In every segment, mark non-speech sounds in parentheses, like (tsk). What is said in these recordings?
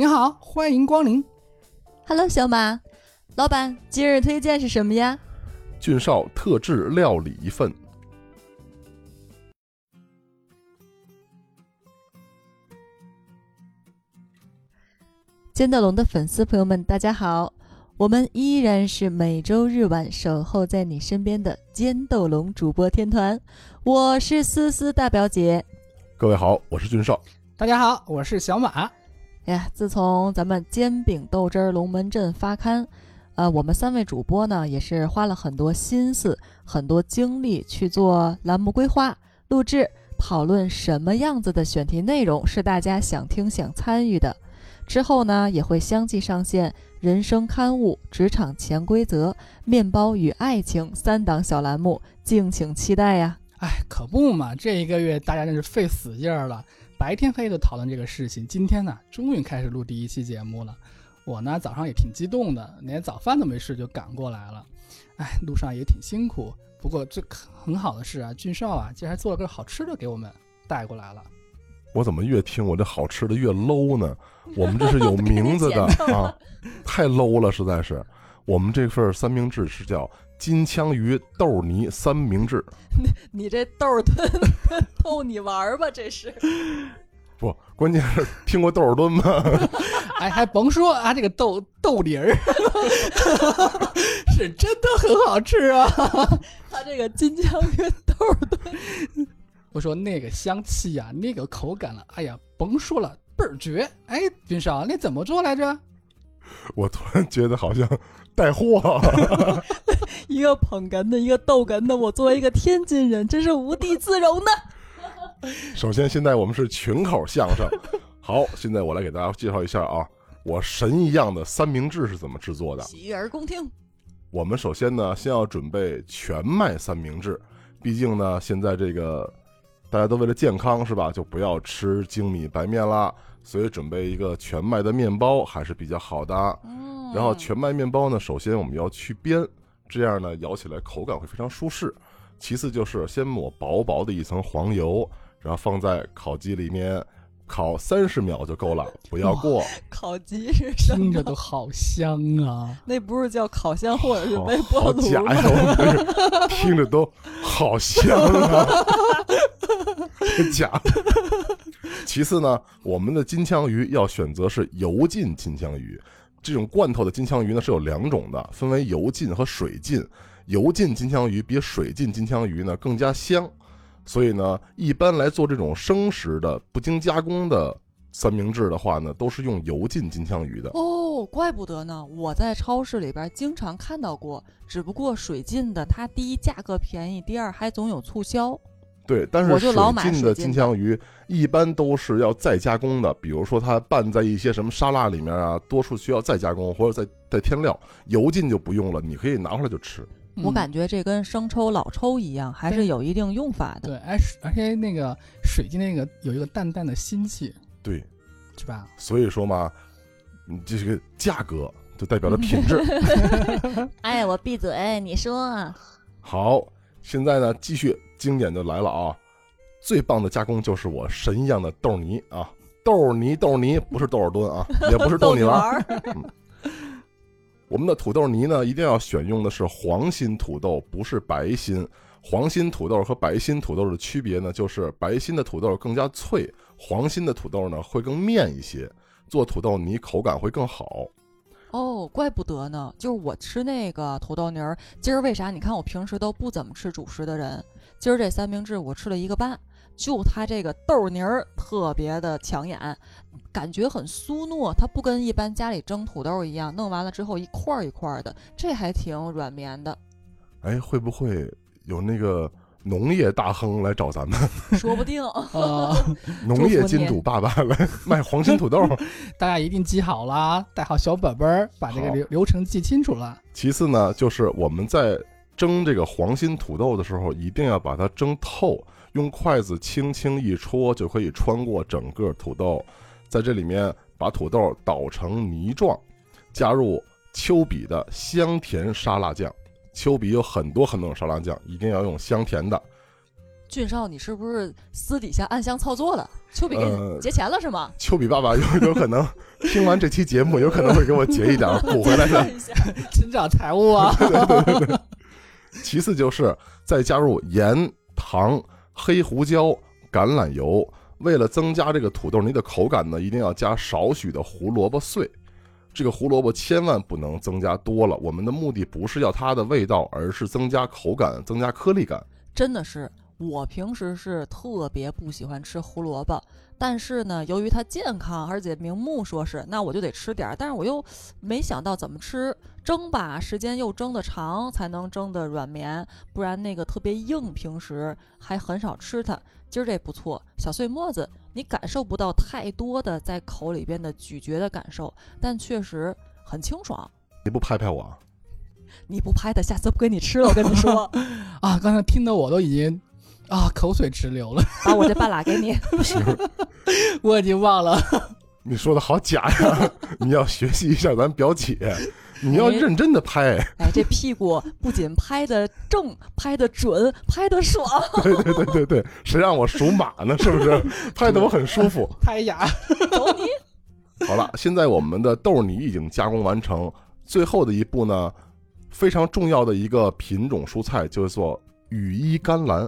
您好，欢迎光临。Hello，小马，老板，今日推荐是什么呀？俊少特制料理一份。尖斗龙的粉丝朋友们，大家好，我们依然是每周日晚守候在你身边的尖斗龙主播天团，我是思思大表姐。各位好，我是俊少。大家好，我是小马。哎呀，自从咱们煎饼豆汁儿龙门阵发刊，呃，我们三位主播呢也是花了很多心思、很多精力去做栏目规划、录制、讨论什么样子的选题内容是大家想听、想参与的。之后呢，也会相继上线人生刊物、职场潜规则、面包与爱情三档小栏目，敬请期待呀！哎，可不嘛，这一个月大家真是费死劲儿了，白天黑夜都讨论这个事情。今天呢，终于开始录第一期节目了。我呢，早上也挺激动的，连早饭都没吃就赶过来了。哎，路上也挺辛苦，不过这很好的是啊，俊少啊，竟然还做了个好吃的给我们带过来了。我怎么越听我这好吃的越 low 呢？我们这是有 (laughs) 名字的啊，太 low 了，实在是。我们这份三明治是叫金枪鱼豆泥三明治。(laughs) 你这豆儿墩逗你玩儿吧？这是不，关键是听过豆儿墩吗？(laughs) 哎，还甭说啊，这个豆豆泥儿 (laughs) 是真的很好吃啊。它这个金枪鱼豆儿墩，我说那个香气呀、那个口感了，哎呀，甭说了，倍儿绝！哎，军少，那怎么做来着？我突然觉得好像带货。(laughs) 一个捧哏的，一个逗哏的。我作为一个天津人，真是无地自容呢。(laughs) 首先，现在我们是群口相声。好，现在我来给大家介绍一下啊，我神一样的三明治是怎么制作的。洗耳恭听。我们首先呢，先要准备全麦三明治，毕竟呢，现在这个大家都为了健康是吧，就不要吃精米白面啦，所以准备一个全麦的面包还是比较好的。嗯，然后全麦面包呢，首先我们要去边，这样呢咬起来口感会非常舒适。其次就是先抹薄薄的一层黄油，然后放在烤鸡里面烤三十秒就够了，不要过。烤鸡是什听着？都好香啊！那不是叫烤箱或者是好微波炉好假呀！我们是听着都好香啊，(laughs) 真假？其次呢，我们的金枪鱼要选择是油浸金枪鱼。这种罐头的金枪鱼呢是有两种的，分为油浸和水浸。油浸金枪鱼比水浸金枪鱼呢更加香，所以呢，一般来做这种生食的不经加工的三明治的话呢，都是用油浸金枪鱼的。哦，怪不得呢！我在超市里边经常看到过，只不过水浸的它第一价格便宜，第二还总有促销。对，但是水我就老买浸的金枪鱼一般都是要再加工的，比如说它拌在一些什么沙拉里面啊，多数需要再加工或者再再添料。油浸就不用了，你可以拿回来就吃。嗯我感觉这跟生抽、老抽一样，还是有一定用法的。对，哎，水而且那个水晶那个有一个淡淡的腥气，对，是吧？所以说嘛，嗯这个价格就代表了品质。(laughs) (laughs) 哎，我闭嘴，你说。好，现在呢，继续经典就来了啊！最棒的加工就是我神一样的豆泥啊，豆泥豆泥不是豆尔墩啊，(laughs) 也不是豆泥丸儿。儿。我们的土豆泥呢，一定要选用的是黄心土豆，不是白心。黄心土豆和白心土豆的区别呢，就是白心的土豆更加脆，黄心的土豆呢会更面一些，做土豆泥口感会更好。哦，怪不得呢！就是我吃那个土豆泥儿，今儿为啥？你看我平时都不怎么吃主食的人，今儿这三明治我吃了一个半，就它这个豆泥儿特别的抢眼，感觉很酥糯，它不跟一般家里蒸土豆一样，弄完了之后一块儿一块儿的，这还挺软绵的，哎，会不会有那个农业大亨来找咱们？(laughs) 说不定。呃，农业金主爸爸来卖黄金土豆？(laughs) 大家一定记好了，带好小本本儿，把这个流流程记清楚了。其次呢，就是我们在蒸这个黄心土豆的时候，一定要把它蒸透，用筷子轻轻一戳，就可以穿过整个土豆。在这里面把土豆捣成泥状，加入丘比的香甜沙拉酱。丘比有很多很多种沙拉酱，一定要用香甜的。俊少，你是不是私底下暗箱操作的？丘比给呃你结钱了是吗？丘比爸爸有有可能听完这期节目，有可能会给我结一点补回来的。(laughs) 寻找财物啊！(laughs) (laughs) 其次就是再加入盐、糖、黑胡椒、橄榄油。为了增加这个土豆泥的口感呢，一定要加少许的胡萝卜碎。这个胡萝卜千万不能增加多了，我们的目的不是要它的味道，而是增加口感、增加颗粒感。真的是，我平时是特别不喜欢吃胡萝卜，但是呢，由于它健康，而且明目说是，那我就得吃点儿。但是我又没想到怎么吃，蒸吧，时间又蒸得长，才能蒸得软绵，不然那个特别硬，平时还很少吃它。今儿这不错，小碎沫子，你感受不到太多的在口里边的咀嚼的感受，但确实很清爽。你不拍拍我啊？你不拍它，下次不给你吃了。我跟你说，(laughs) 啊，刚才听得我都已经啊口水直流了，(laughs) 把我这半拉给你。(laughs) (laughs) 我已经忘了。你说的好假呀！你要学习一下咱表姐，你要认真的拍。哎，这屁股不仅拍的正，拍的准，拍的爽。对对对对对，谁让我属马呢？是不是？拍的我很舒服。拍牙，走你！好了，现在我们的豆泥已经加工完成，最后的一步呢，非常重要的一个品种蔬菜叫做羽衣甘蓝。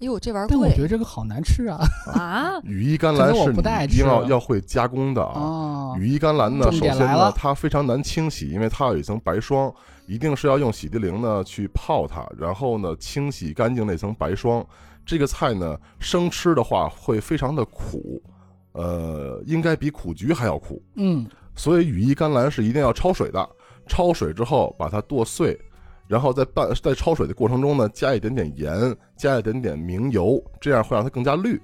哟，这玩意儿但我觉得这个好难吃啊！(laughs) 啊！(laughs) 羽衣甘蓝是你一定要要会加工的啊。哦，羽衣甘蓝呢，首先呢它非常难清洗，因为它有一层白霜，一定是要用洗涤灵呢去泡它，然后呢清洗干净那层白霜。这个菜呢，生吃的话会非常的苦，呃，应该比苦菊还要苦。嗯，所以羽衣甘蓝是一定要焯水的，焯水之后把它剁碎，然后在拌在焯水的过程中呢，加一点点盐，加一点点明油，这样会让它更加绿。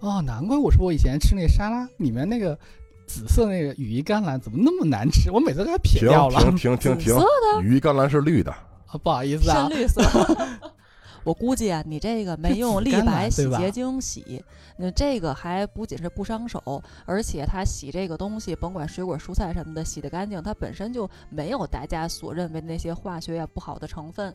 哦，难怪我说我以前吃那沙拉里面那个紫色那个羽衣甘蓝怎么那么难吃，我每次都给它撇掉了。停停停停紫色，羽衣甘蓝是绿的，啊，不好意思啊深，绿色。(laughs) 我估计啊，你这个没用立白洗洁精洗，那这个还不仅是不伤手，而且它洗这个东西，甭管水果蔬菜什么的，洗得干净，它本身就没有大家所认为那些化学呀不好的成分。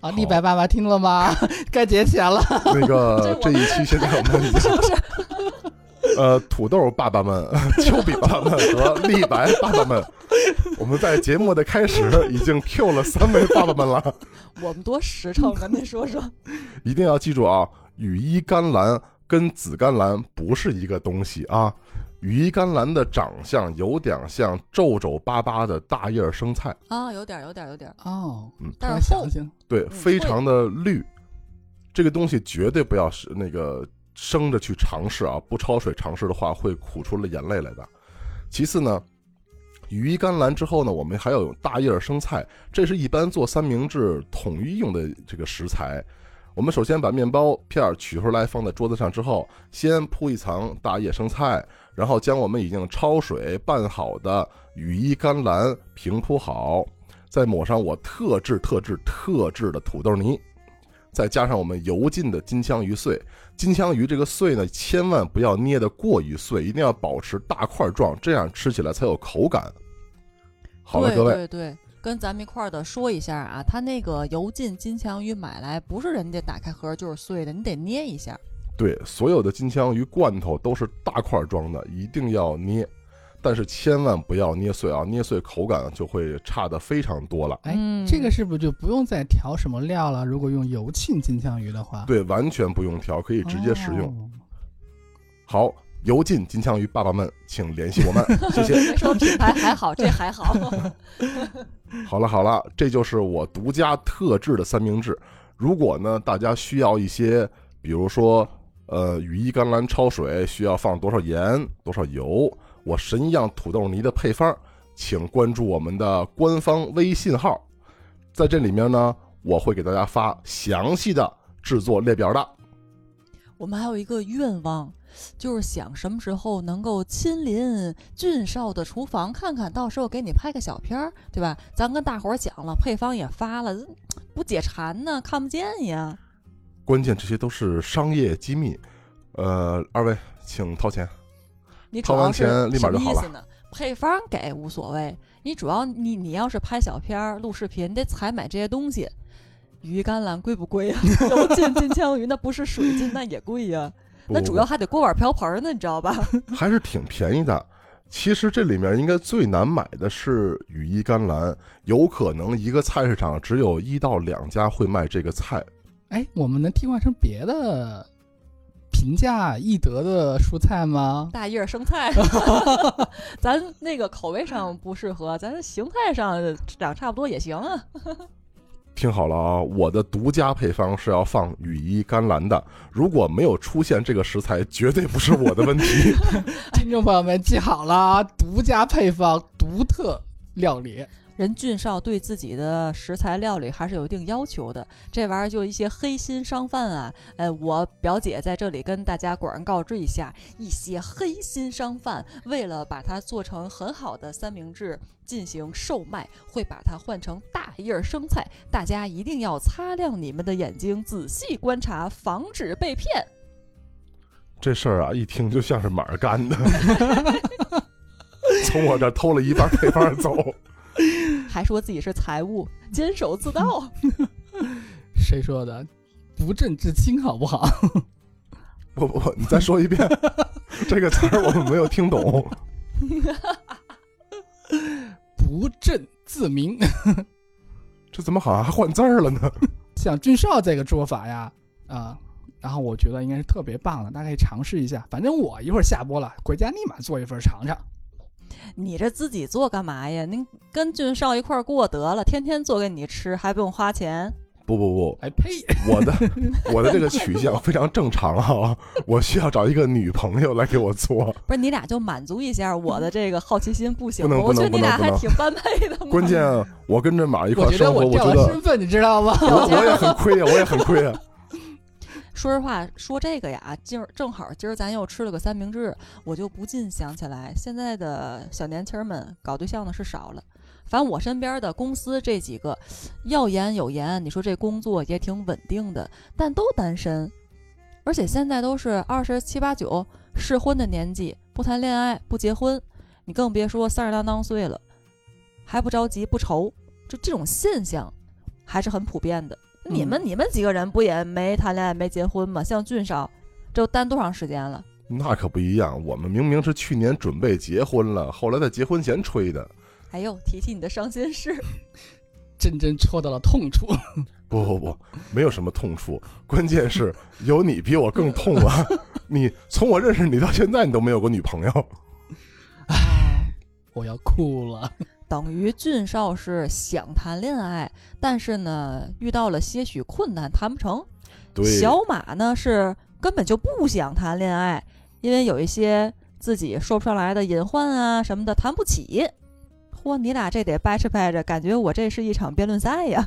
啊，立白爸爸听了吗？(laughs) 该结钱了。那个 (laughs) 这一期现在我们已经不是，呃土豆爸爸们、(laughs) 丘比爸爸们和立白爸爸们，(laughs) 我们在节目的开始已经 Q 了三位爸爸们了。(laughs) 我们多实诚跟您说说，一定要记住啊，羽衣甘蓝跟紫甘蓝不是一个东西啊。羽衣甘蓝的长相有点像皱皱巴巴的大叶生菜，啊，有点儿，有点儿，有点儿，哦，嗯突然但是厚想起来对，嗯非常的绿。这个东西绝对不要是那个生着去尝试啊，不焯水尝试的话会苦出了眼泪来的。其次呢，羽衣甘蓝之后呢，我们还要有大叶生菜，这是一般做三明治统一用的这个食材。我们首先把面包片取出来放在桌子上之后，先铺一层大叶生菜，然后将我们已经焯水拌好的羽衣甘蓝平铺好，再抹上我特制特制特制的土豆泥，再加上我们油浸的金枪鱼碎。金枪鱼这个碎呢，千万不要捏得过于碎，一定要保持大块状，这样吃起来才有口感。好了，各位，对对，跟咱们一块儿的说一下啊，他那个油浸金枪鱼买来不是人家打开盒就是碎的，你得捏一下。对，所有的金枪鱼罐头都是大块装的，一定要捏，但是千万不要捏碎啊，捏碎口感就会差的非常多了。哎，嗯这个是不是就不用再调什么料了？如果用油浸金枪鱼的话，对，完全不用调，可以直接食用。哦好，油浸金枪鱼爸爸们，请联系我们，(laughs) 谢谢。没说品牌还好，这还好。(laughs) 好了好了，这就是我独家特制的三明治。如果呢，大家需要一些，比如说，呃，羽衣甘蓝焯水需要放多少盐、多少油，我神一样土豆泥的配方，请关注我们的官方微信号，在这里面呢，我会给大家发详细的制作列表的。我们还有一个愿望，就是想什么时候能够亲临俊少的厨房看看，到时候给你拍个小片儿，对吧？咱跟大伙儿讲了，配方也发了，不解馋呢，看不见呀。关键这些都是商业机密，呃，二位请掏钱。你主要是掏完钱立马就好了什么意思呢？配方给无所谓，你主要你你要是拍小片儿、录视频，得采买这些东西。羽衣甘蓝贵不贵呀、油浸金枪鱼那不是水浸，那也贵呀、那主要还得锅碗瓢盆呢，你知道吧？(laughs) 还是挺便宜的。其实这里面应该最难买的是羽衣甘蓝，有可能一个菜市场只有一到两家会卖这个菜。哎，我们能替换成别的平价易得的蔬菜吗？大叶儿生菜，(laughs) 咱那个口味上不适合，咱形态上长差不多也行啊。听好了啊，我的独家配方是要放羽衣甘蓝的。如果没有出现这个食材，绝对不是我的问题。(laughs) 听众朋友们记好了啊，独家配方，独特料理。人俊少对自己的食材料理还是有一定要求的，这玩意儿就一些黑心商贩啊，呃，我表姐在这里跟大家广告知一下，一些黑心商贩为了把它做成很好的三明治进行售卖，会把它换成大叶生菜，大家一定要擦亮你们的眼睛，仔细观察，防止被骗。这事儿啊，一听就像是马儿干的，(laughs) 从我这偷了一半配方走。还说自己是财务，(laughs) 监守自盗。(laughs) 谁说的？不正之亲，好不好？不不不，你再说一遍 (laughs) 这个词儿，我们没有听懂。不正自明。这怎么好像还换字儿了呢？像俊少这个做法呀，啊、然后我觉得应该是特别棒的，大家可以尝试一下。反正我一会儿下播了，回家立马做一份尝尝。你这自己做干嘛呀？您跟俊少一块儿过得了，天天做给你吃，还不用花钱。不不不，哎呸！我的我的这个取向非常正常啊，我需要找一个女朋友来给我做。不是你俩就满足一下我的这个好奇心，不行吗？不能我觉得你俩还挺般配的。关键我跟着马一块我觉得儿生活，我掉觉得了身份，你知道吗？我我也很亏呀，我也很亏啊。说实话，说这个呀，今儿正好今儿咱又吃了个三明治，我就不禁想起来，现在的小年轻们搞对象的是少了。反正我身边的公司这几个，要严有严，你说这工作也挺稳定的，但都单身，而且现在都是二十七八九适婚的年纪，不谈恋爱不结婚，你更别说三十郎当岁了，还不着急不愁，就这种现象还是很普遍的。你们、你们几个人不也没谈恋爱没结婚吗？像俊少，这单多长时间了？那可不一样，我们明明是去年准备结婚了，后来在结婚前吹的。哎呦，提起你的伤心事。(laughs) 真真戳到了痛处。(laughs) 不不不，没有什么痛处，关键是有你比我更痛啊！(laughs) 你从我认识你到现在，你都没有过女朋友。哎，我要哭了。等于俊少是想谈恋爱，但是呢遇到了些许困难，谈不成。对，小马呢是根本就不想谈恋爱，因为有一些自己说不上来的隐患啊什么的，谈不起。嚯，你俩这得掰扯掰扯，感觉我这是一场辩论赛呀！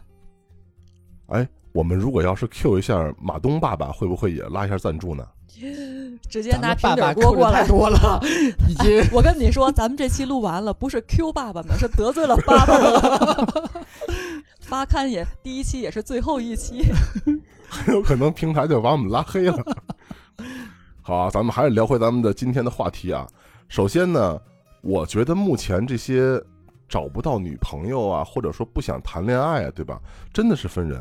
哎，我们如果要是 Q 一下马东爸爸，会不会也拉一下赞助呢？(laughs) 直接拿平底锅过来。多了，(laughs) 已经我跟你说，咱们这期录完了，不是 Q 爸爸们，是得罪了爸爸们。发刊也第一期也是最后一期。很有可能平台就把我们拉黑了。好啊，咱们还是聊回咱们的今天的话题啊。首先呢，我觉得目前这些找不到女朋友啊，或者说不想谈恋爱啊，对吧？真的是分人。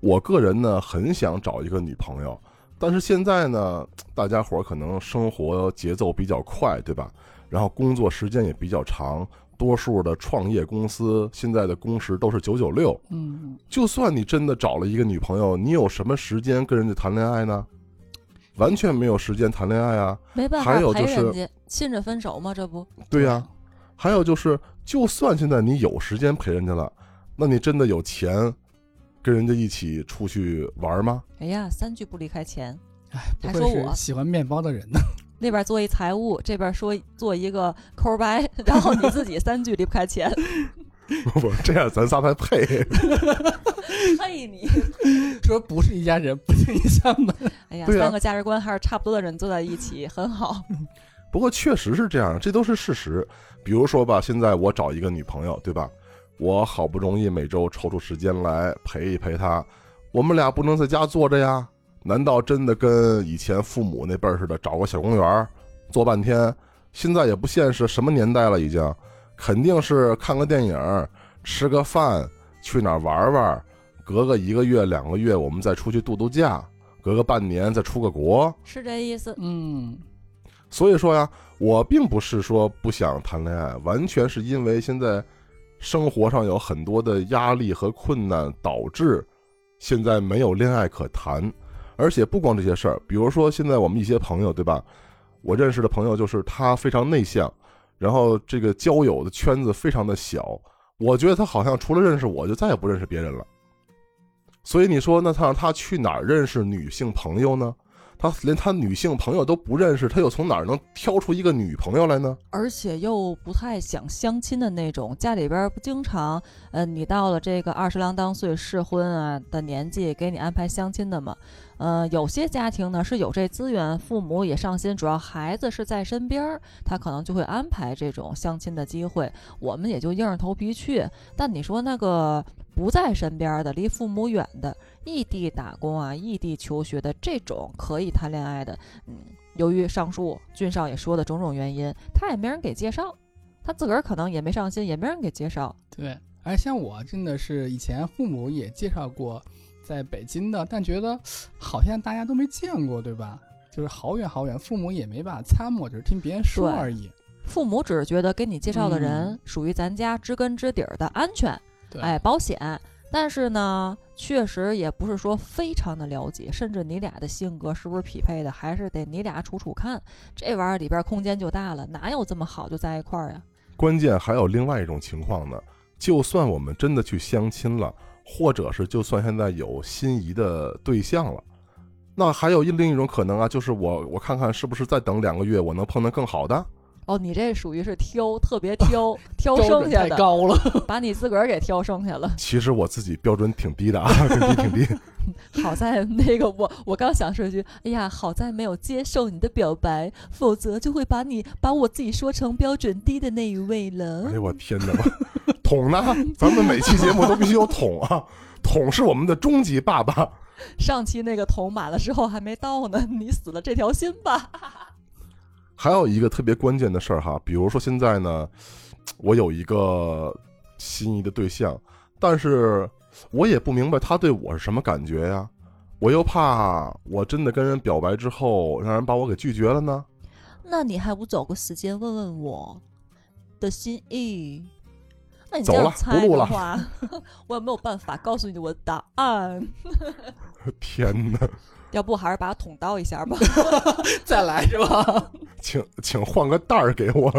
我个人呢，很想找一个女朋友，但是现在呢，(tsk) 大家伙儿可能生活节奏比较快，对吧？然后工作时间也比较长，多数的创业公司现在的工时都是九九六，嗯，就算你真的找了一个女朋友，你有什么时间跟人家谈恋爱呢？完全没有时间谈恋爱啊！没办法还有就是陪人家，亲着分手吗，这不？对呀、还有就是，就算现在你有时间陪人家了，那你真的有钱跟人家一起出去玩吗？哎呀，三句不离开钱。哎，不愧是还说我喜欢面包的人呢。(laughs) 那边做一财务，这边说做一个抠白，然后你自己三句离不开钱，不不，这样咱仨才配。(laughs) 配你！(laughs) 说不是一家人，不进一家门。哎呀，啊三个价值观还是差不多的人坐在一起，很好。不过确实是这样，这都是事实。比如说吧，现在我找一个女朋友，对吧？我好不容易每周抽出时间来陪一陪他，我们俩不能在家坐着呀？难道真的跟以前父母那辈儿似的，找个小公园儿坐半天？现在也不现实，什么年代了已经，肯定是看个电影儿，吃个饭，去哪儿玩玩，隔个一个月两个月，我们再出去度度假，隔个半年再出个国。是这意思。嗯，所以说呀，我并不是说不想谈恋爱，完全是因为现在生活上有很多的压力和困难，导致现在没有恋爱可谈。而且不光这些事儿，比如说现在我们一些朋友，对吧？我认识的朋友就是他非常内向，然后这个交友的圈子非常的小。我觉得他好像除了认识我就再也不认识别人了。所以你说，那他让他去哪儿认识女性朋友呢？他连他女性朋友都不认识，他又从哪儿能挑出一个女朋友来呢？而且又不太想相亲的那种，家里边不经常，呃，你到了这个二十郎当岁适婚啊的年纪，给你安排相亲的吗？呃，有些家庭呢是有这资源，父母也上心，主要孩子是在身边儿，他可能就会安排这种相亲的机会，我们也就硬着头皮去。但你说那个不在身边的，离父母远的，异地打工啊，异地求学的这种可以谈恋爱的，嗯，由于上述俊少也说的种种原因，他也没人给介绍，他自个儿可能也没上心，也没人给介绍。对。而像我真的是以前父母也介绍过。在北京的，但觉得好像大家都没见过，对吧？就是好远好远，父母也没办法参谋，只是听别人说而已。父母只是觉得给你介绍的人属于咱家知根知底儿的安全，哎，保险。但是呢，确实也不是说非常的了解，甚至你俩的性格是不是匹配的，还是得你俩处处看。这玩意儿里边空间就大了，哪有这么好就在一块儿呀？关键还有另外一种情况呢，就算我们真的去相亲了。或者是，就算现在有心仪的对象了，那还有一另一种可能啊，就是我我看看是不是再等两个月，我能碰到更好的。哦，你这属于是挑，特别挑，(laughs) 挑剩下的，太高了，把你自个儿给挑剩下了。其实我自己标准挺低的啊，挺低挺低。(laughs) 好在那个我，我刚想说一句，哎呀，好在没有接受你的表白，否则就会把你把我自己说成标准低的那一位了。哎呦我天哪！桶呢？(laughs) 咱们每期节目都必须有桶啊！桶是我们的终极爸爸。上期那个桶买了之后还没到呢，你死了这条心吧。还有一个特别关键的事儿哈，比如说现在呢，我有一个心仪的对象，但是我也不明白他对我是什么感觉呀，我又怕我真的跟人表白之后，让人把我给拒绝了呢。那你还不找个时间问问我的心意？走了，不录了。(laughs) 我也没有办法告诉你我的答案。(laughs) 天哪！要不还是把桶倒一下吧？(laughs) 再来是吧？请请换个袋儿给我。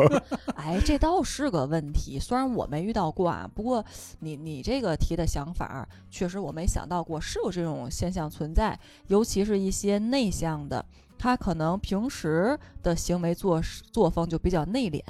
哎，这倒是个问题。虽然我没遇到过啊，不过你你这个提的想法，确实我没想到过是有这种现象存在，尤其是一些内向的。他可能平时的行为作作风就比较内敛，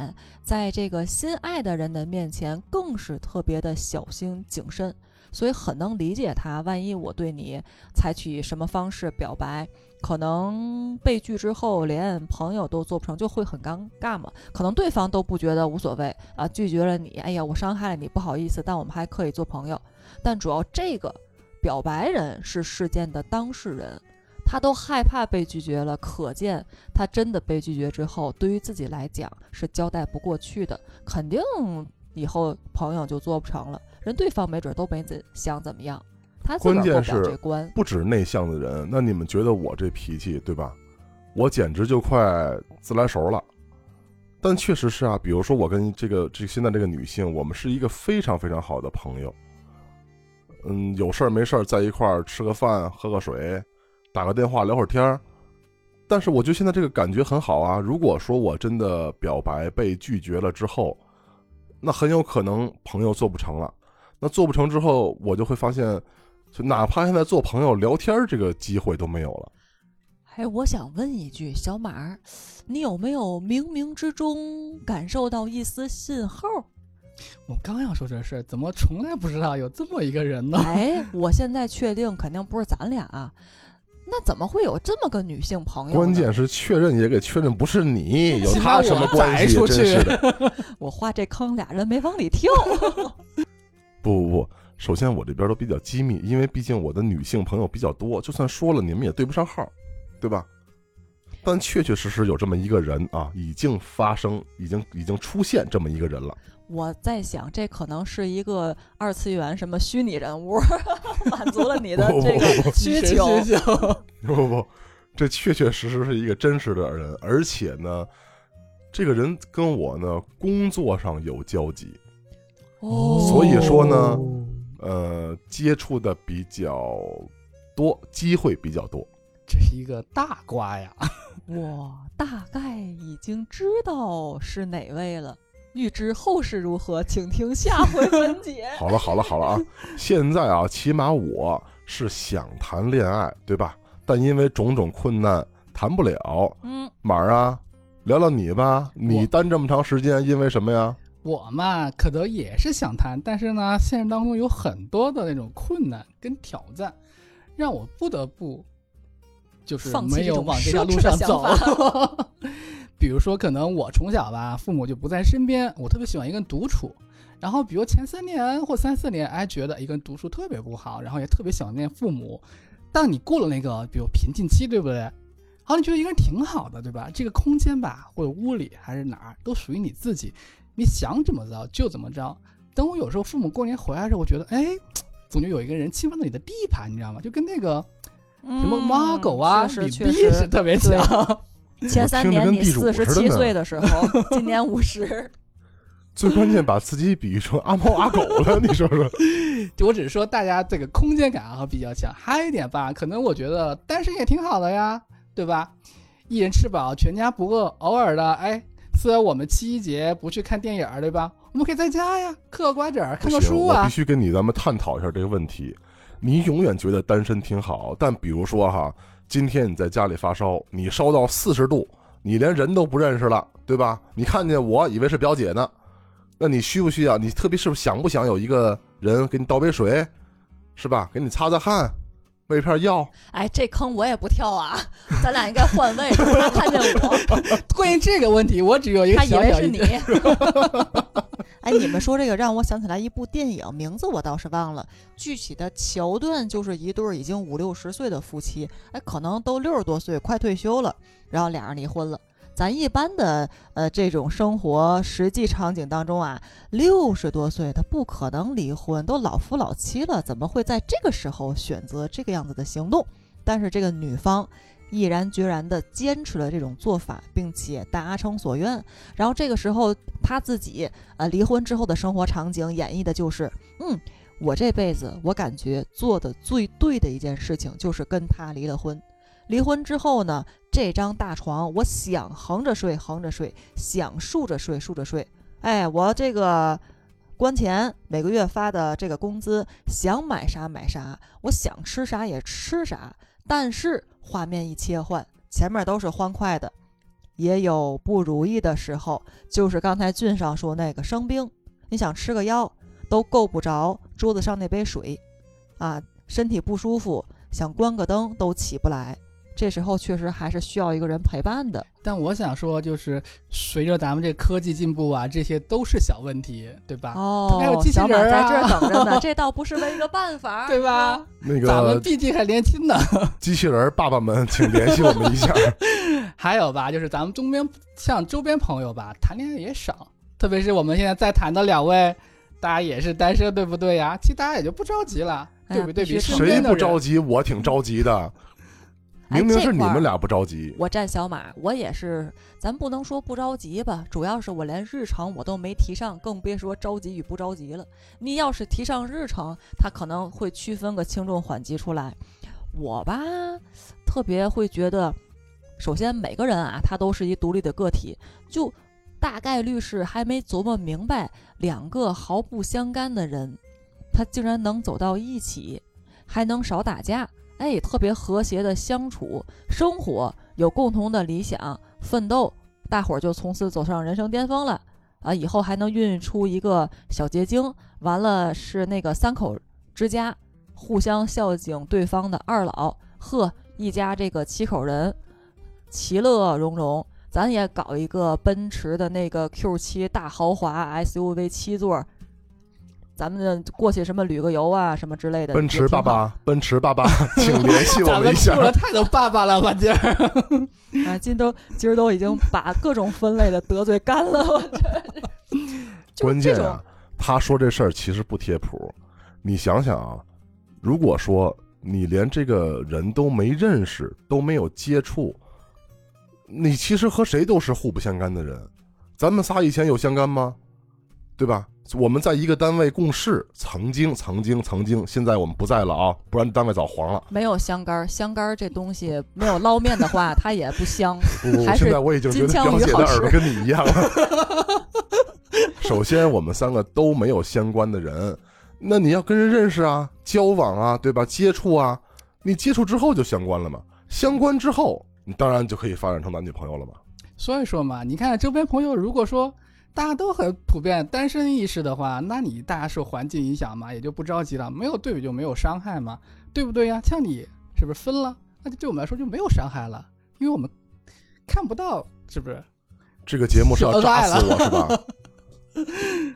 在这个心爱的人的面前更是特别的小心谨慎，所以很能理解他。万一我对你采取什么方式表白，可能被拒之后连朋友都做不成，就会很尴尬嘛。可能对方都不觉得无所谓啊，拒绝了你，哎呀，我伤害了你，不好意思，但我们还可以做朋友。但主要这个表白人是事件的当事人。他都害怕被拒绝了，可见他真的被拒绝之后，对于自己来讲是交代不过去的，肯定以后朋友就做不成了。人对方没准都没怎想怎么样，他关键是这关。不止内向的人，那你们觉得我这脾气对吧？我简直就快自来熟了。但确实是啊，比如说我跟这个这现在这个女性，我们是一个非常非常好的朋友。嗯，有事儿没事儿在一块儿吃个饭，喝个水。打个电话聊会儿天儿，但是我觉得现在这个感觉很好啊。如果说我真的表白被拒绝了之后，那很有可能朋友做不成了。那做不成之后，我就会发现，就哪怕现在做朋友聊天这个机会都没有了。哎，我想问一句，小马儿，你有没有冥冥之中感受到一丝信号？我刚要说这事，怎么从来不知道有这么一个人呢？哎，我现在确定肯定不是咱俩。啊。那怎么会有这么个女性朋友？关键是确认也给确认不是你，(laughs) 有他什么关系？真是的，(laughs) 我画这坑，俩人没往里跳。(laughs) 不不不，首先我这边都比较机密，因为毕竟我的女性朋友比较多，就算说了，你们也对不上号，对吧？但确确实实有这么一个人啊，已经发生，已经已经出现这么一个人了。我在想，这可能是一个二次元什么虚拟人物，满足了你的这个需求。需求。(laughs) 不不不，这确确实实是一个真实的人，而且呢，这个人跟我呢工作上有交集，哦所以说呢呃，接触的比较多，机会比较多。这是一个大瓜呀！我大概已经知道是哪位了。欲知后事如何，请听下回分解。(laughs) 好了好了好了啊，现在啊，起码我是想谈恋爱，对吧？但因为种种困难谈不了。嗯，马儿啊，聊聊你吧，你单这么长时间，因为什么呀？我嘛，可能也是想谈，但是呢，现实当中有很多的那种困难跟挑战，让我不得不就是没有往这条路上想走。(laughs) 比如说，可能我从小吧，父母就不在身边，我特别喜欢一个人独处。然后，比如前三年或三四年，哎，觉得一个人独处特别不好，然后也特别想念父母。但你过了那个，比如瓶颈期，对不对？好，你觉得一个人挺好的，对吧？这个空间吧，或者屋里还是哪儿，都属于你自己，你想怎么着就怎么着。等我有时候父母过年回来的时候，我觉得，哎，总觉得有一个人侵犯了你的地盘，你知道吗？就跟那个什么猫狗啊、比实确实比是特别对像。前三年四十七岁的时候，今年五十。(laughs) 最关键把自己比喻成阿猫阿狗了，你说说？(laughs) 就我只是说大家这个空间感啊比较强。还有一点吧，可能我觉得单身也挺好的呀，对吧？一人吃饱全家不饿，偶尔的哎，虽然我们七夕节不去看电影，对吧？我们可以在家呀，嗑个瓜子儿，看，个书啊我必。须跟你咱们探讨一下这个问题。你永远觉得单身挺好，但比如说哈，今天你在家里发烧，你烧到四十度，你连人都不认识了，对吧？你看见我以为是表姐呢，那你需不需要？你特别是不是想不想有一个人给你倒杯水，是吧？给你擦擦汗，喂片药。哎，这坑我也不跳啊，咱俩应该换位置。他看见我，(laughs) 关于这个问题，我只有一个他以为是你。(laughs) 哎，你们说这个让我想起来一部电影，名字我倒是忘了，具体的桥段就是一对儿已经五六十岁的夫妻，哎，可能都六十多岁，快退休了，然后俩人离婚了。咱一般的呃这种生活实际场景当中啊，六十多岁他不可能离婚，都老夫老妻了，怎么会在这个时候选择这个样子的行动？但是这个女方毅然决然地坚持了这种做法，并且达成所愿。然后这个时候他自己呃离婚之后的生活场景演绎的就是，嗯，我这辈子我感觉做的最对的一件事情就是跟他离了婚。离婚之后呢，这张大床我想横着睡横着睡，想竖着睡竖着睡。哎，我这个关钱每个月发的这个工资，想买啥买啥，我想吃啥也吃啥。但是画面一切换，前面都是欢快的，也有不如意的时候，就是刚才俊上说那个生病，你想吃个药都够不着桌子上那杯水，啊，身体不舒服，想关个灯都起不来。这时候确实还是需要一个人陪伴的。但我想说，就是随着咱们这科技进步啊，这些都是小问题，对吧？哦还有机器人在这儿等着呢，(laughs) 这倒不失为一个办法，对吧？那个咱们个毕竟还年轻呢。(laughs) 机器人爸爸们，请联系我们一下。(laughs) 还有吧，就是咱们周边像周边朋友吧，谈恋爱也少，特别是我们现在在谈的两位，大家也是单身，对不对呀？其实大家也就不着急了，哎对不对？比谁不着急？我挺着急的。哎明明是你们俩不着急。我站小马，我也是，咱不能说不着急吧，主要是我连日程我都没提上，更别说着急与不着急了。你要是提上日程，他可能会区分个轻重缓急出来。我吧，特别会觉得，首先每个人啊，他都是一独立的个体，就大概率是还没琢磨明白，两个毫不相干的人，他竟然能走到一起，还能少打架。哎，特别和谐的相处生活，有共同的理想，奋斗，大伙儿就从此走上人生巅峰了啊！以后还能孕育出一个小结晶，完了是那个三口之家，互相孝敬对方的二老，呵，一家这个七口人，其乐融融。咱也搞一个奔驰的那个 Q 7大豪华 SUV 七座，咱们过去什么旅个游啊，什么之类的。奔驰爸爸，奔驰爸爸，请联系我们们一下太多爸爸了吧今儿。(laughs) 啊，今都今儿都已经把各种分类的得罪干了，我觉得关键啊，他说这事儿其实不贴谱。你想想啊，如果说你连这个人都没认识，都没有接触，你其实和谁都是互不相干的人。咱们仨以前有相干吗？对吧？我们在一个单位共事，曾经，曾经，曾经，现在我们不在了啊，不然单位早黄了。没有香干儿，香干儿这东西没有捞面的话，它也不香。(laughs) 不不不，现在我已经觉得表姐的耳朵跟你一样了。(laughs) 首先，我们三个都没有相关的人，那你要跟人认识啊、交往啊，对吧？接触啊，你接触之后就相关了嘛。相关之后，你当然就可以发展成男女朋友了嘛。所以说嘛，你看周边朋友，如果说大家都很普遍单身意识的话，那你大家受环境影响嘛，也就不着急了。没有对比就没有伤害嘛，对不对呀？像你是不是分了？那就对我们来说就没有伤害了，因为我们看不到，是不是？这个节目是要扎是恩爱死我是吧？(laughs) (laughs)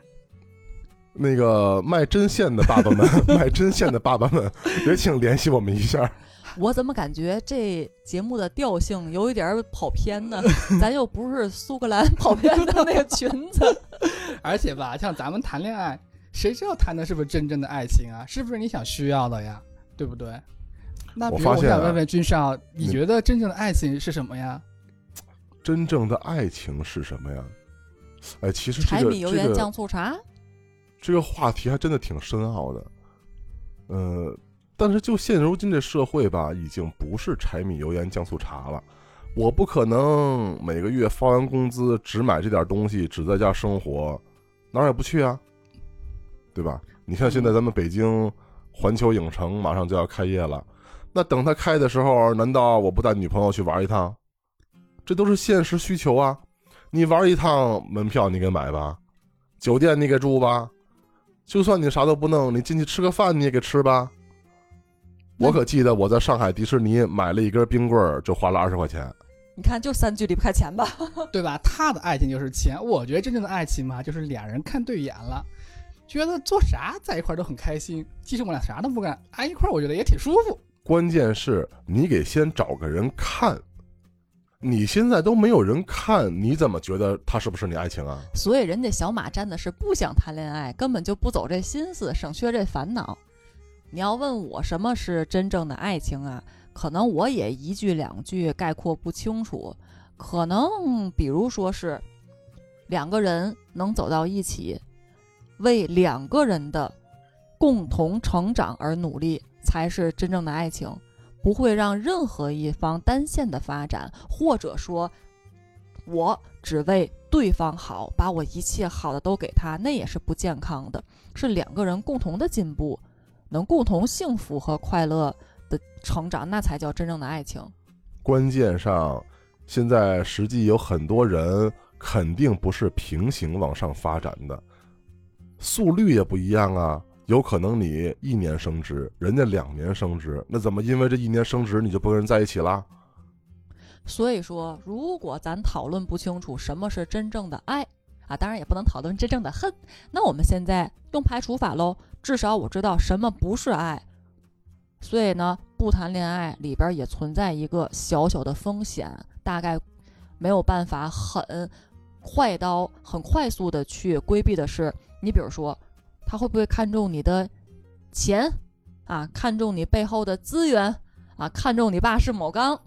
(laughs) 那个卖针线的爸爸们，卖针线的爸爸们，也请联系我们一下。我怎么感觉这节目的调性有一点儿跑偏呢？(laughs) 咱又不是苏格兰跑偏的那个裙子。(laughs) (laughs) 而且吧，像咱们谈恋爱，谁知道谈的是不是真正的爱情啊？是不是你想需要的呀？对不对？那比如我想问问君少，你你觉得真正的爱情是什么呀？真正的爱情是什么呀？哎，其实这柴个米油盐这个酱醋茶，这个话题还真的挺深奥的，呃，但是就现如今这社会吧，已经不是柴米油盐酱醋茶了。我不可能每个月发完工资只买这点东西，只在家生活，哪儿也不去啊，对吧？你看现在咱们北京环球影城马上就要开业了，那等它开的时候，难道我不带女朋友去玩一趟？这都是现实需求啊！你玩一趟门票你给买吧，酒店你给住吧，就算你啥都不弄，你进去吃个饭你也给吃吧。那我可记得我在上海迪士尼买了一根冰棍儿，就花了二十块钱。你看就三句离不开钱吧？(laughs) 对吧？他的爱情就是钱，我觉得真正的爱情嘛，就是俩人看对眼了，觉得做啥在一块儿都很开心。即使我俩啥都不干，挨一块儿我觉得也挺舒服。关键是你得先找个人看，你现在都没有人看，你怎么觉得他是不是你爱情啊？所以人家小马站的是不想谈恋爱，根本就不走这心思，省却这烦恼。你要问我什么是真正的爱情啊？可能我也一句两句概括不清楚。可能比如说是两个人能走到一起，为两个人的共同成长而努力，才是真正的爱情。不会让任何一方单线的发展，或者说，我只为对方好，把我一切好的都给他，那也是不健康的。是两个人共同的进步，能共同幸福和快乐的成长，那才叫真正的爱情。关键上，现在实际有很多人肯定不是平行往上发展的，速率也不一样啊。有可能你一年升职，人家两年升职，那怎么因为这一年升职你就不跟人在一起啦？所以说，如果咱讨论不清楚什么是真正的爱啊，当然也不能讨论真正的恨。那我们现在用排除法喽，至少我知道什么不是爱。所以呢，不谈恋爱里边也存在一个小小的风险，大概没有办法很快刀、很快速的去规避的是，你比如说，他会不会看重你的钱啊，看重你背后的资源啊，看重你爸是某刚。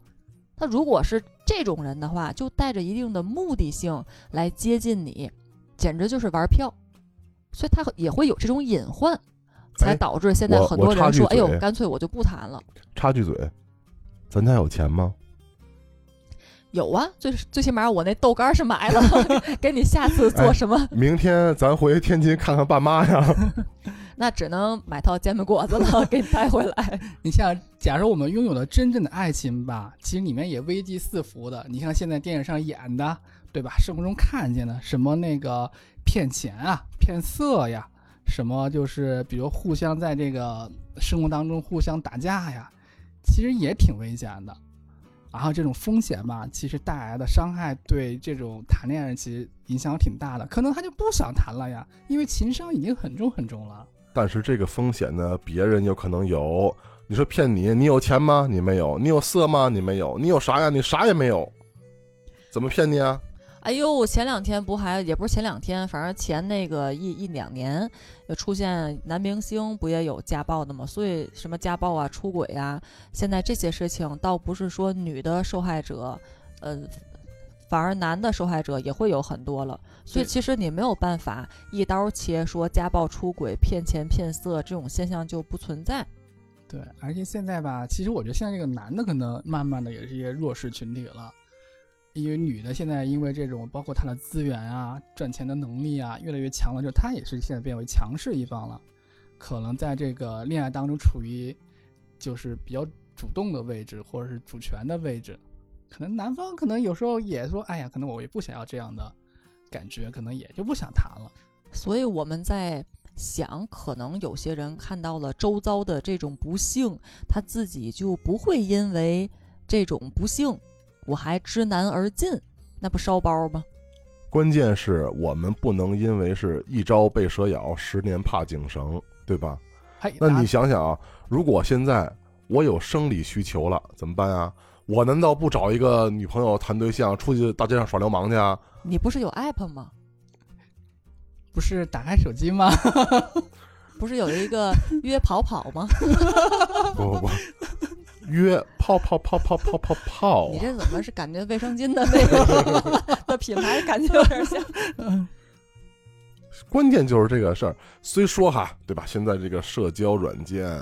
他如果是这种人的话，就带着一定的目的性来接近你，简直就是玩票，所以他也会有这种隐患，才哎导致现在很多人说：“我插句哎呦，干脆我就不谈了。插句嘴，咱家有钱吗？”有啊，最最起码我那豆干是买了，(laughs) 给你下次做什么，明天咱回天津看看爸妈呀。(laughs) 那只能买套煎饼果子了，(laughs) 给你带回来。(laughs) 你像，假如我们拥有了真正的爱情吧，其实里面也危机四伏的。你像现在电影上演的，对吧？生活中看见的什么那个骗钱啊、骗色呀，什么就是比如互相在这个生活当中互相打架呀，其实也挺危险的。然后这种风险吧，其实带来的伤害对这种谈恋爱其实影响挺大的，可能他就不想谈了呀，因为情商已经很重很重了。但是这个风险呢，别人有可能有。你说骗你，你有钱吗？你没有。你有色吗？你没有。你有啥呀？你啥也没有。怎么骗你啊？哎呦，前两天不还也不是前两天，反正前那个一一两年，又出现男明星不也有家暴的吗？所以什么家暴啊、出轨啊，现在这些事情倒不是说女的受害者，呃，反而男的受害者也会有很多了。所以其实你没有办法一刀切说家暴、出轨、骗钱、骗色这种现象就不存在。对，而且现在吧，其实我觉得现在这个男的可能慢慢的也是一些弱势群体了。因为女的现在因为这种包括她的资源啊、赚钱的能力啊越来越强了，就她也是现在变为强势一方了，可能在这个恋爱当中处于就是比较主动的位置或者是主权的位置，可能男方可能有时候也说，哎呀，可能我也不想要这样的感觉，可能也就不想谈了。所以我们在想，可能有些人看到了周遭的这种不幸，他自己就不会因为这种不幸。我还知难而进，那不烧包吗？关键是我们不能因为是一朝被蛇咬，十年怕井绳，对吧？那你想想啊，如果现在我有生理需求了，怎么办啊？我难道不找一个女朋友谈对象，出去大街上耍流氓去啊？你不是有 app 吗？不是打开手机吗？(laughs) 不是有一个 (laughs) 约跑跑吗？(laughs) 不不不。约泡泡泡泡泡泡泡，你这怎么是感觉卫生巾的那个的品牌感觉有点像？关键就是这个事儿，虽说哈，对吧？现在这个社交软件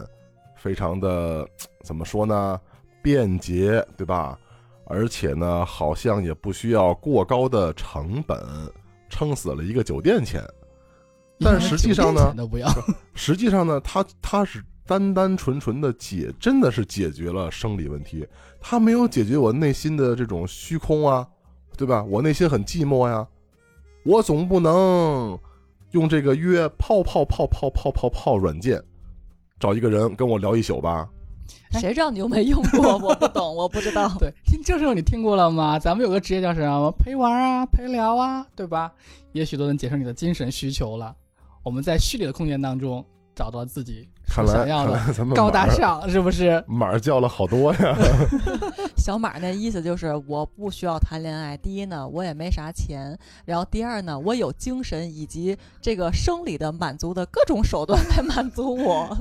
非常的怎么说呢？便捷，对吧？而且呢，好像也不需要过高的成本，撑死了一个酒店钱。但实际上呢，实际上呢，它它是。单单纯纯的解，真的是解决了生理问题，他没有解决我内心的这种虚空啊，对吧？我内心很寂寞呀，我总不能用这个约泡泡泡泡泡泡泡软件找一个人跟我聊一宿吧？谁知道你又没用过？(laughs) 我不懂，我不知道。对，这时候你听过了吗？咱们有个职业叫什么？陪玩啊，陪聊啊，对吧？也许都能解释你的精神需求了。我们在虚拟的空间当中找到自己。看来，看来咱们高大上是不是？马叫了好多呀。(laughs) 小马那意思就是，我不需要谈恋爱。第一呢，我也没啥钱；然后第二呢，我有精神以及这个生理的满足的各种手段来满足我。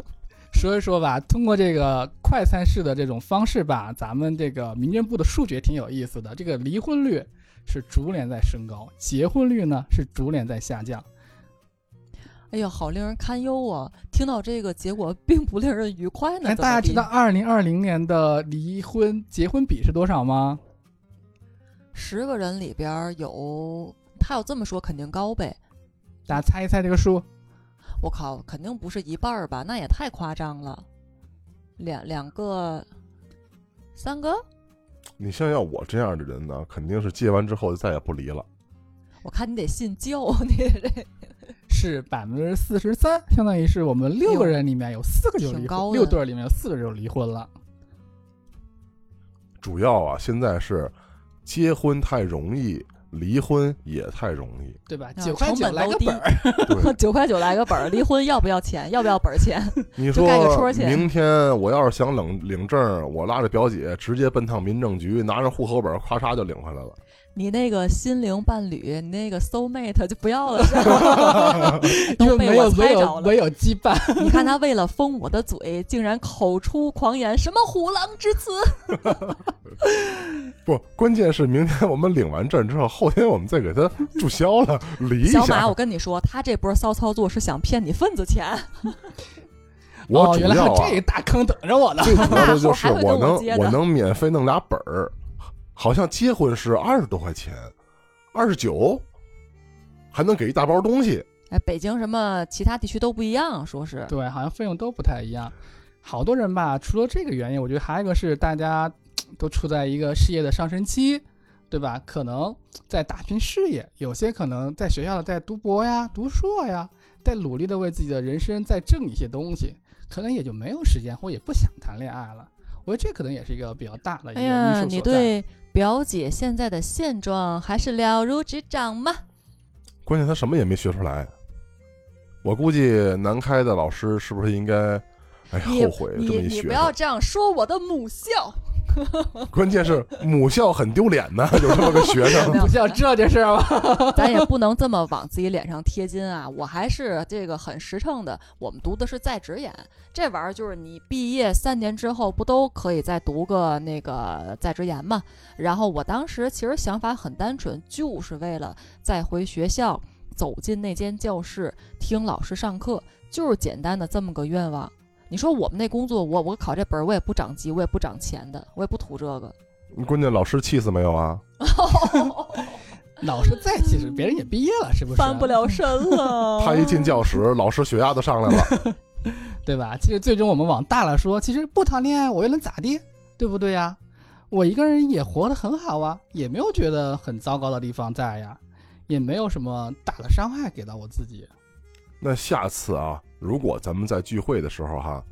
所以说吧，通过这个快餐式的这种方式吧，咱们这个民政部的数据挺有意思的。这个离婚率是逐年在升高，结婚率呢是逐年在下降。哎呀，好令人堪忧啊！听到这个结果，并不令人愉快呢。哎大家知道二零二零年的离婚结婚比是多少吗？十个人里边有，他要这么说肯定高呗。大家猜一猜这个数？我靠，肯定不是一半儿吧？那也太夸张了。两两个，三个？你像要我这样的人呢，肯定是结完之后就再也不离了。我看你得信教，你这。(laughs) 是百分之四十三，相当于是我们六个人里面有四个就离婚，六对里面有四个就离婚了。主要啊，现在是结婚太容易，离婚也太容易，对吧？九块九来个本儿，(laughs) 九块九来个本儿，离婚要不要钱？(laughs) 要不要本儿钱？你说明天我要是想领领证，我拉着表姐直接奔趟民政局，拿着户口本，咔嚓就领回来了。你那个心灵伴侣，你那个 soul mate 就不要了，是吧？都被我猜着了。唯有羁绊。你看他为了封我的嘴，竟然口出狂言，什么虎狼之词？(laughs) 不，关键是明天我们领完证之后，后天我们再给他注销了，离小马，我跟你说，他这波骚操作是想骗你份子钱。(laughs) 我原来还这个大坑等着我呢。最主要的就是 (laughs) 我能，我能免费弄俩本儿。好像结婚是二十多块钱，二十九，还能给一大包东西。哎，北京什么其他地区都不一样，说是对，好像费用都不太一样。好多人吧，除了这个原因，我觉得还有一个是大家 (tsk) 都处在一个事业的上升期，对吧？可能在打拼事业，有些可能在学校在读博呀、读硕呀，在努力的为自己的人生再挣一些东西，可能也就没有时间或也不想谈恋爱了。我觉得这可能也是一个比较大的一个因哎呀，素所在。你对表姐现在的现状还是了如指掌吗？关键她什么也没学出来。我估计南开的老师是不是应该，哎呀，后悔这么一学你你不要这样说我的母校。(laughs) 关键是母校很丢脸呢，(laughs) 有这么个学生。(laughs) 母校这件事儿吗？咱也不能这么往自己脸上贴金啊！我还是这个很实诚的，我们读的是在职研，这玩意儿就是你毕业三年之后不都可以再读个那个在职研吗？然后我当时其实想法很单纯，就是为了再回学校，走进那间教室，听老师上课，就是简单的这么个愿望。你说我们那工作，我我考这本儿我也不长级，我也不长钱的，我也不图这个。关键老师气死没有啊？(laughs) 老师再气死，别人也毕业了，是不是？翻不了身了。(laughs) 他一进教室，老师血压都上来了。(laughs) 对吧？其实最终我们往大了说，其实不谈恋爱我又能咋地？对不对呀？我一个人也活得很好啊，也没有觉得很糟糕的地方在呀，也没有什么大的伤害给到我自己。那下次啊，如果咱们在聚会的时候哈，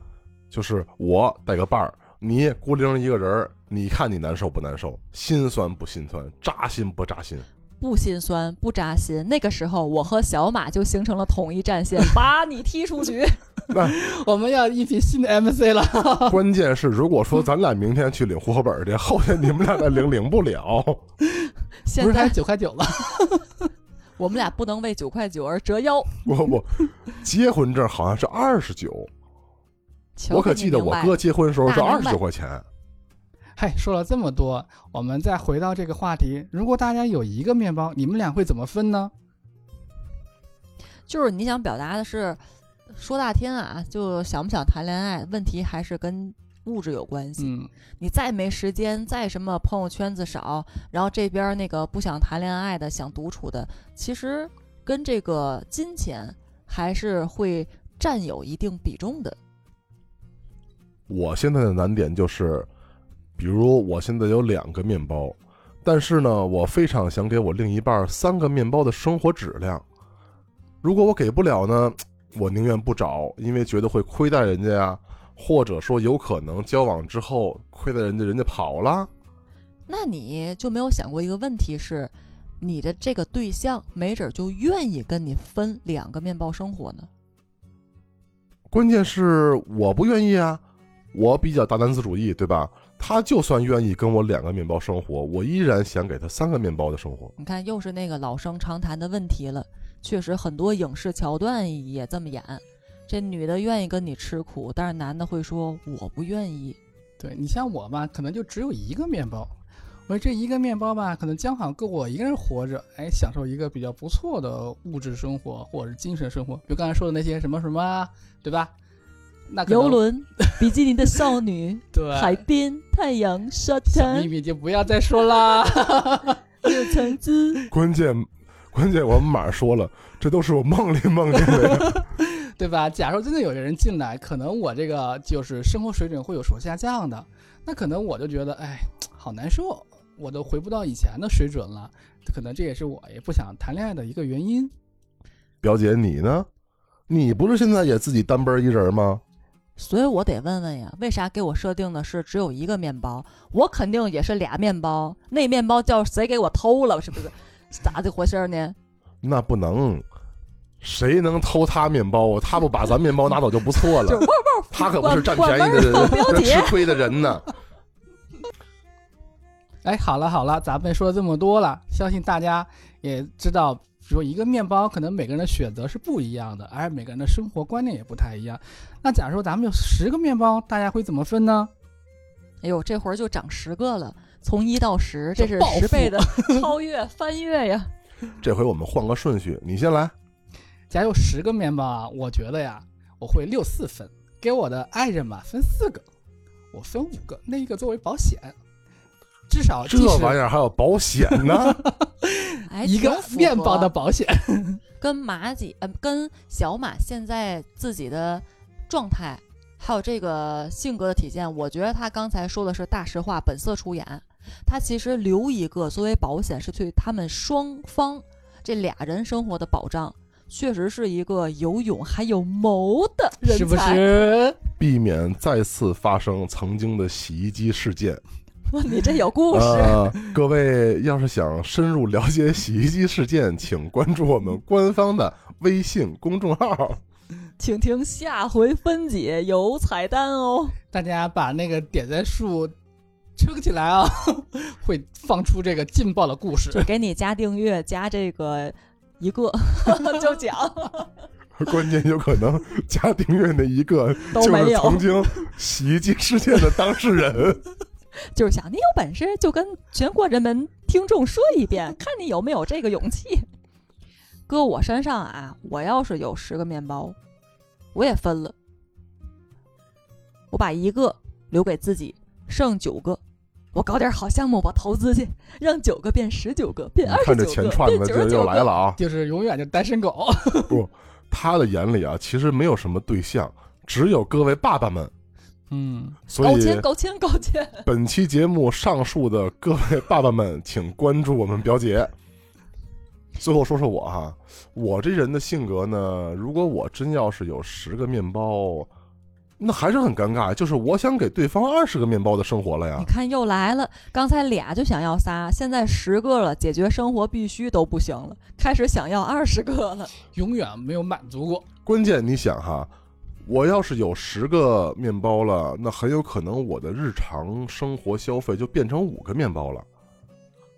就是我带个伴儿，你孤零一个人儿，你看你难受不难受？心酸不心酸？扎心不扎心？不心酸不扎心，那个时候我和小马就形成了统一战线，(laughs) 把你踢出局。(laughs) (laughs) 我们要一批新的 MC 了。关键是，如果说咱俩明天去领户口本儿去，后天你们俩再领领不了。现不是还在九块九了？我们俩不能为九块九而折腰。(laughs) 我我结婚证好像是二十九，我可记得我哥结婚的时候是二十九块钱。嗨，说了这么多，我们再回到这个话题，如果大家有一个面包，你们俩会怎么分呢？就是你想表达的是，说大天啊，就想不想谈恋爱，问题还是跟物质有关系。嗯，你再没时间，再什么朋友圈子少，然后这边那个不想谈恋爱的，想独处的，其实跟这个金钱还是会占有一定比重的。我现在的难点就是，比如我现在有两个面包，但是呢，我非常想给我另一半三个面包的生活质量。如果我给不了呢，我宁愿不找，因为觉得会亏待人家呀，或者说有可能交往之后亏待人家，人家跑了。那你就没有想过一个问题是，你的这个对象没准儿就愿意跟你分两个面包生活呢？关键是我不愿意啊，我比较大男子主义，对吧？他就算愿意跟我两个面包生活，我依然想给他三个面包的生活。你看，又是那个老生常谈的问题了。确实，很多影视桥段也这么演。这女的愿意跟你吃苦，但是男的会说我不愿意。对你像我吧，可能就只有一个面包。我说这一个面包吧，可能将好够我一个人活着，哎，享受一个比较不错的物质生活或者是精神生活。比如刚才说的那些什么什么啊，对吧？那游轮、(laughs) 比基尼的少女、(laughs) 对海边、太阳、沙滩秘、密就不要再说啦。(laughs) 有橙子。关键，关键我们马上说了，这都是我梦里梦见的。对吧？假如真的有人进来，可能我这个就是生活水准会有所下降的，那可能我就觉得，哎，好难受，我都回不到以前的水准了。可能这也是我也不想谈恋爱的一个原因。表姐，你呢？你不是现在也自己单奔一人吗？所以我得问问呀，为啥给我设定的是只有一个面包？我肯定也是俩面包，那面包叫谁给我偷了？是不是？咋的回事儿呢？那不能，谁能偷他面包啊？他不把咱面包拿走就不错了。(laughs) 他可不是占便宜的人，吃亏的人呢。哎，好了好了，咱们说了这么多了，相信大家也知道，说一个面包可能每个人的选择是不一样的，而每个人的生活观念也不太一样。那假如说咱们有十个面包，大家会怎么分呢？哎呦，这会儿就涨十个了，从一到十，这是十倍的超越翻越呀！这回我们换个顺序，你先来。假如有十个面包啊，我觉得呀，我会六四分，给我的爱人嘛分四个，我分五个，那一个作为保险，至少这玩意儿儿还有保险呢？(laughs) 哎，一个面包的保险。(laughs) 跟马姐呃，跟小马现在自己的状态，还有这个性格的体现，我觉得他刚才说的是大实话，本色出演。他其实留一个作为保险，是对他们双方这俩人生活的保障，确实是一个有勇还有谋的人才。是不是？(laughs) 避免再次发生曾经的洗衣机事件。(laughs) 你这有故事。呃，各位要是想深入了解洗衣机事件，请关注我们官方的微信公众号。(laughs) 请听下回分解，有彩蛋哦。大家把那个点赞数撑起来啊，会放出这个劲爆的故事。就给你加订阅，加这个一个 (laughs) 就讲 (laughs) 关键有可能家庭院的一个就都没有，是曾经洗衣机事件的当事人。(laughs) 就是想你有本事就跟全国人民听众说一遍，看你有没有这个勇气。搁我身上啊，我要是有十个面包，我也分了，我把一个留给自己，剩九个，我搞点好项目，我投资去，让九个变十九个，变二十看这九个，钱串变九十九子就又来了。啊！(laughs) 就是永远就单身狗。不他的眼里啊，其实没有什么对象，只有各位爸爸们。嗯，所以搞钱，搞钱，搞钱！本期节目上述的各位爸爸们，请关注我们表姐。最后说说我哈，我这人的性格呢，如果我真要是有十个面包，那还是很尴尬。就是我想给对方二十个面包的生活了呀你。看又来了，刚才俩就想要仨，现在十个了，解决生活必须都不行了，开始想要二十个了。永远没有满足过。关键你想哈，我要是有十个面包了，那很有可能我的日常生活消费就变成五个面包了。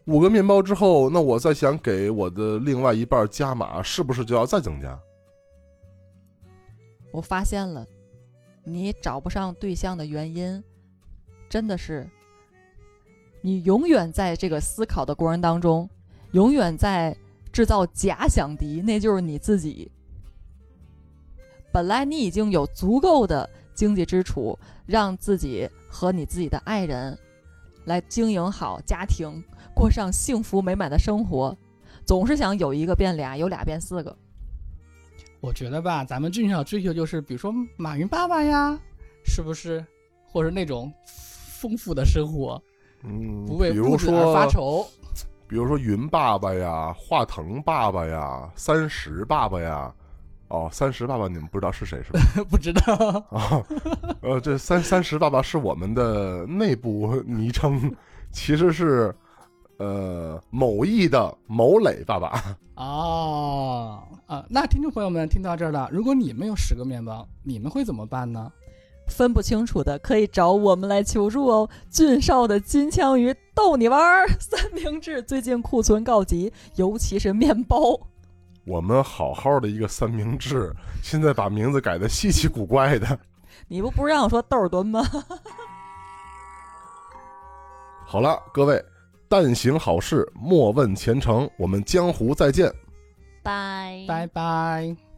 五个面包之后，那我再想给我的另外一半加码，是不是就要再增加？我发现了，你找不上对象的原因，真的是你永远在这个思考的过程当中，永远在制造假想敌，那就是你自己。本来你已经有足够的经济支出，让自己和你自己的爱人来经营好家庭，过上幸福美满的生活，总是想有一个变俩，有俩变四个。我觉得吧，咱们最想追求就是，比如说马云爸爸呀，是不是？或者那种丰富的生活，嗯，不为物质而发，愁。比如说云爸爸呀、华腾爸爸呀、三十爸爸呀。哦，三十爸爸你们不知道是谁是吧？(laughs) 不知道，啊，呃，这三三十爸爸是我们的内部昵称，其实是呃某易的某磊爸爸。哦啊，那听众朋友们听到这儿了，如果你们有十个面包，你们会怎么办呢？分不清楚的可以找我们来求助哦。俊少的金枪鱼逗你玩儿，(laughs) 三明治最近库存告急，尤其是面包。我们好好的一个三明治，现在把名字改的稀奇古怪的。你不不是让我说豆儿墩吗？(laughs) 好了，各位，但行好事，莫问前程。我们江湖再见。拜拜拜。